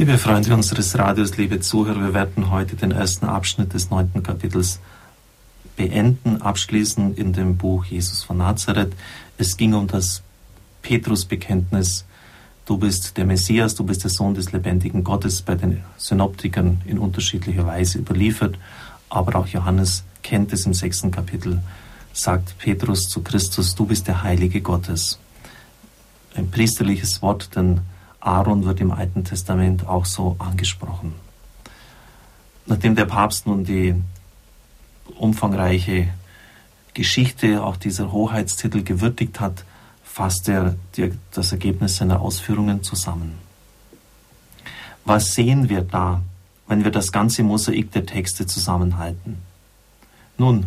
Liebe Freunde unseres Radios, liebe Zuhörer, wir werden heute den ersten Abschnitt des neunten Kapitels beenden, abschließen in dem Buch Jesus von Nazareth. Es ging um das Petrusbekenntnis. Du bist der Messias, du bist der Sohn des lebendigen Gottes, bei den Synoptikern in unterschiedlicher Weise überliefert. Aber auch Johannes kennt es im sechsten Kapitel, sagt Petrus zu Christus, du bist der Heilige Gottes. Ein priesterliches Wort, denn Aaron wird im Alten Testament auch so angesprochen. Nachdem der Papst nun die umfangreiche Geschichte auch dieser Hoheitstitel gewürdigt hat, fasst er das Ergebnis seiner Ausführungen zusammen. Was sehen wir da, wenn wir das ganze Mosaik der Texte zusammenhalten? Nun,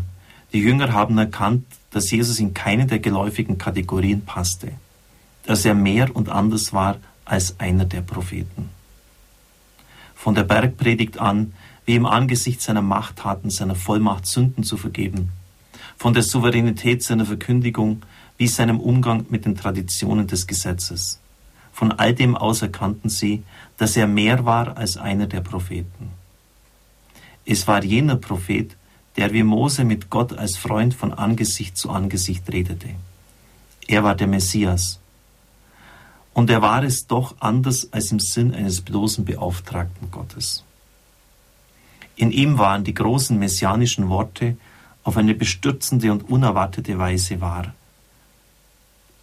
die Jünger haben erkannt, dass Jesus in keine der geläufigen Kategorien passte, dass er mehr und anders war als einer der Propheten. Von der Bergpredigt an, wie im Angesicht seiner Machttaten, seiner Vollmacht Sünden zu vergeben, von der Souveränität seiner Verkündigung wie seinem Umgang mit den Traditionen des Gesetzes. Von all dem aus erkannten sie, dass er mehr war als einer der Propheten. Es war jener Prophet, der wie Mose mit Gott als Freund von Angesicht zu Angesicht redete. Er war der Messias, und er war es doch anders als im Sinn eines bloßen Beauftragten Gottes. In ihm waren die großen messianischen Worte auf eine bestürzende und unerwartete Weise wahr.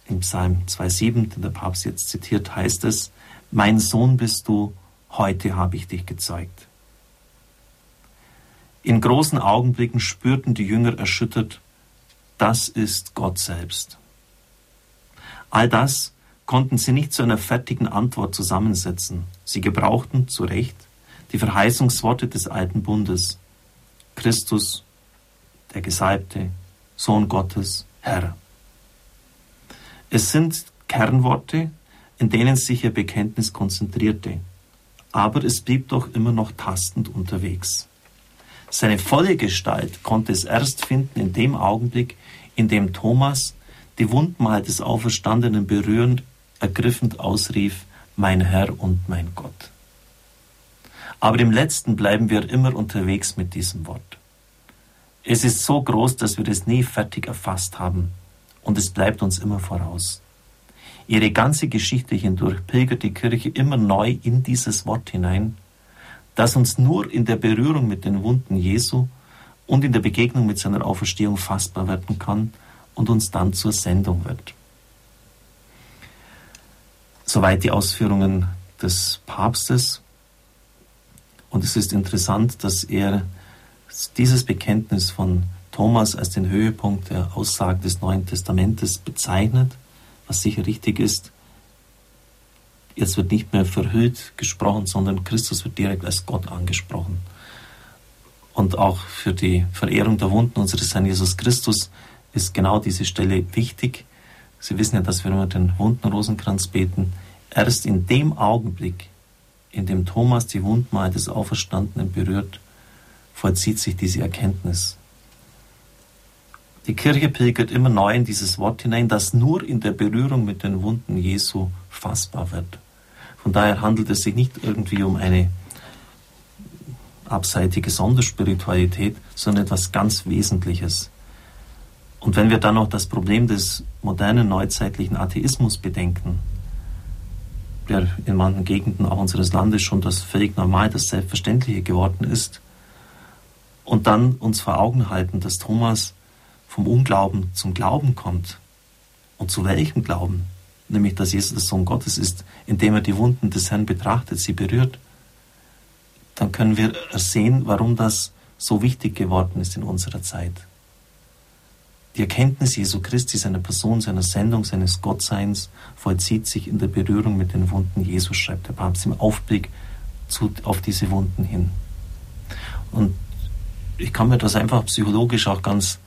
Im Psalm 2,7, den der Papst jetzt zitiert, heißt es, Mein Sohn bist du, heute habe ich dich gezeugt. In großen Augenblicken spürten die Jünger erschüttert, das ist Gott selbst. All das konnten sie nicht zu einer fertigen Antwort zusammensetzen. Sie gebrauchten, zu Recht, die Verheißungsworte des alten Bundes. Christus, der Gesalbte, Sohn Gottes, Herr. Es sind Kernworte, in denen sich ihr Bekenntnis konzentrierte, aber es blieb doch immer noch tastend unterwegs. Seine volle Gestalt konnte es erst finden in dem Augenblick, in dem Thomas die Wundmal des Auferstandenen berührend ergriffend ausrief, mein Herr und mein Gott. Aber im letzten bleiben wir immer unterwegs mit diesem Wort. Es ist so groß, dass wir es nie fertig erfasst haben und es bleibt uns immer voraus. Ihre ganze Geschichte hindurch pilgert die Kirche immer neu in dieses Wort hinein, das uns nur in der Berührung mit den Wunden Jesu und in der Begegnung mit seiner Auferstehung fassbar werden kann und uns dann zur Sendung wird. Soweit die Ausführungen des Papstes. Und es ist interessant, dass er dieses Bekenntnis von Thomas als den Höhepunkt der Aussage des Neuen Testamentes bezeichnet, was sicher richtig ist. Jetzt wird nicht mehr verhüllt gesprochen, sondern Christus wird direkt als Gott angesprochen. Und auch für die Verehrung der Wunden unseres Herrn Jesus Christus ist genau diese Stelle wichtig. Sie wissen ja, dass wir immer den Wundenrosenkranz beten. Erst in dem Augenblick, in dem Thomas die Wundmal des Auferstandenen berührt, vollzieht sich diese Erkenntnis. Die Kirche pilgert immer neu in dieses Wort hinein, das nur in der Berührung mit den Wunden Jesu fassbar wird. Von daher handelt es sich nicht irgendwie um eine abseitige Sonderspiritualität, sondern etwas ganz Wesentliches. Und wenn wir dann noch das Problem des modernen neuzeitlichen Atheismus bedenken, der in manchen Gegenden auch unseres Landes schon das völlig normal, das Selbstverständliche geworden ist, und dann uns vor Augen halten, dass Thomas vom Unglauben zum Glauben kommt. Und zu welchem Glauben? Nämlich, dass Jesus der Sohn Gottes ist, indem er die Wunden des Herrn betrachtet, sie berührt. Dann können wir sehen, warum das so wichtig geworden ist in unserer Zeit. Die Erkenntnis Jesu Christi, seiner Person, seiner Sendung, seines Gottseins vollzieht sich in der Berührung mit den Wunden Jesus, schreibt der Papst im Aufblick zu, auf diese Wunden hin. Und ich kann mir das einfach psychologisch auch ganz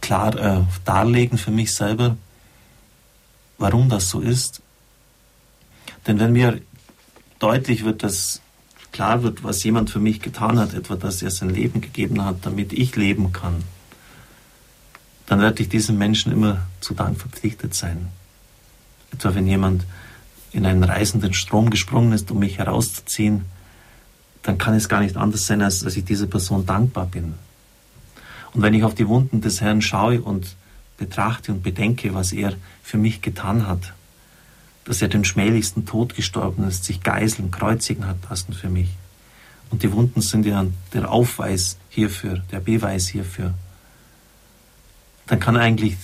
klar äh, darlegen für mich selber, warum das so ist. Denn wenn mir deutlich wird, dass klar wird, was jemand für mich getan hat, etwa dass er sein Leben gegeben hat, damit ich leben kann, dann werde ich diesem Menschen immer zu Dank verpflichtet sein. Etwa wenn jemand in einen reißenden Strom gesprungen ist, um mich herauszuziehen, dann kann es gar nicht anders sein, als dass ich dieser Person dankbar bin. Und wenn ich auf die Wunden des Herrn schaue und betrachte und bedenke, was er für mich getan hat, dass er den schmählichsten Tod gestorben ist, sich geiseln, kreuzigen hat lassen für mich. Und die Wunden sind ja der Aufweis hierfür, der Beweis hierfür. Dann kann eigentlich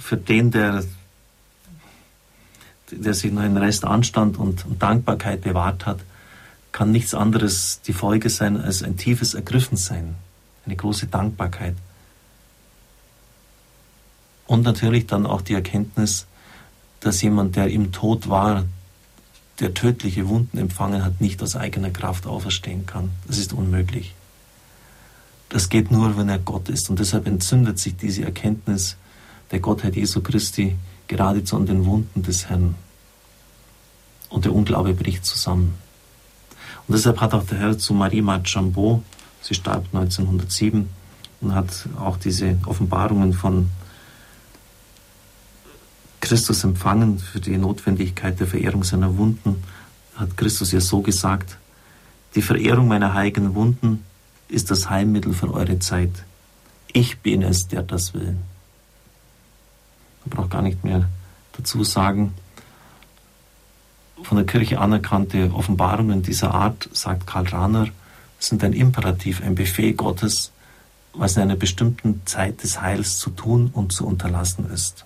für den, der, der sich noch einen Rest Anstand und, und Dankbarkeit bewahrt hat, kann nichts anderes die Folge sein als ein tiefes Ergriffensein, eine große Dankbarkeit. Und natürlich dann auch die Erkenntnis, dass jemand, der im Tod war, der tödliche Wunden empfangen hat, nicht aus eigener Kraft auferstehen kann. Das ist unmöglich. Das geht nur, wenn er Gott ist. Und deshalb entzündet sich diese Erkenntnis der Gottheit Jesu Christi geradezu an den Wunden des Herrn. Und der Unglaube bricht zusammen. Und deshalb hat auch der Herr zu Marie Marchambeau, sie starb 1907 und hat auch diese Offenbarungen von Christus empfangen für die Notwendigkeit der Verehrung seiner Wunden, hat Christus ja so gesagt, die Verehrung meiner heiligen Wunden ist das Heilmittel für eure Zeit. Ich bin es, der das will. Man braucht gar nicht mehr dazu sagen. Von der Kirche anerkannte Offenbarungen dieser Art, sagt Karl Rahner, sind ein Imperativ, ein Befehl Gottes, was in einer bestimmten Zeit des Heils zu tun und zu unterlassen ist.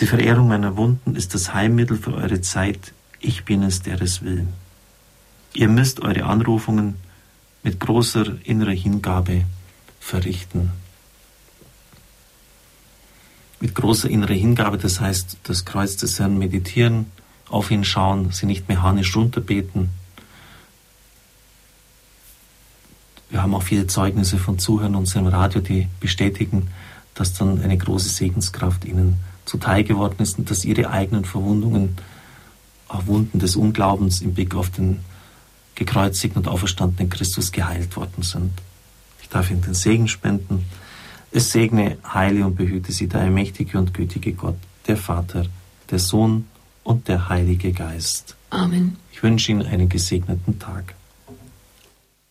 Die Verehrung meiner Wunden ist das Heilmittel für eure Zeit. Ich bin es, der es will. Ihr müsst eure Anrufungen mit großer innerer Hingabe verrichten. Mit großer innerer Hingabe, das heißt, das Kreuz des Herrn meditieren, auf ihn schauen, sie nicht mechanisch runterbeten. Wir haben auch viele Zeugnisse von Zuhörern unserem Radio, die bestätigen, dass dann eine große Segenskraft ihnen zuteil geworden ist und dass ihre eigenen Verwundungen, auch Wunden des Unglaubens im Blick auf den gekreuzigten und auferstandenen Christus geheilt worden sind. Ich darf Ihnen den Segen spenden. Es segne, heile und behüte Sie der allmächtige und gütige Gott, der Vater, der Sohn und der Heilige Geist. Amen. Ich wünsche Ihnen einen gesegneten Tag.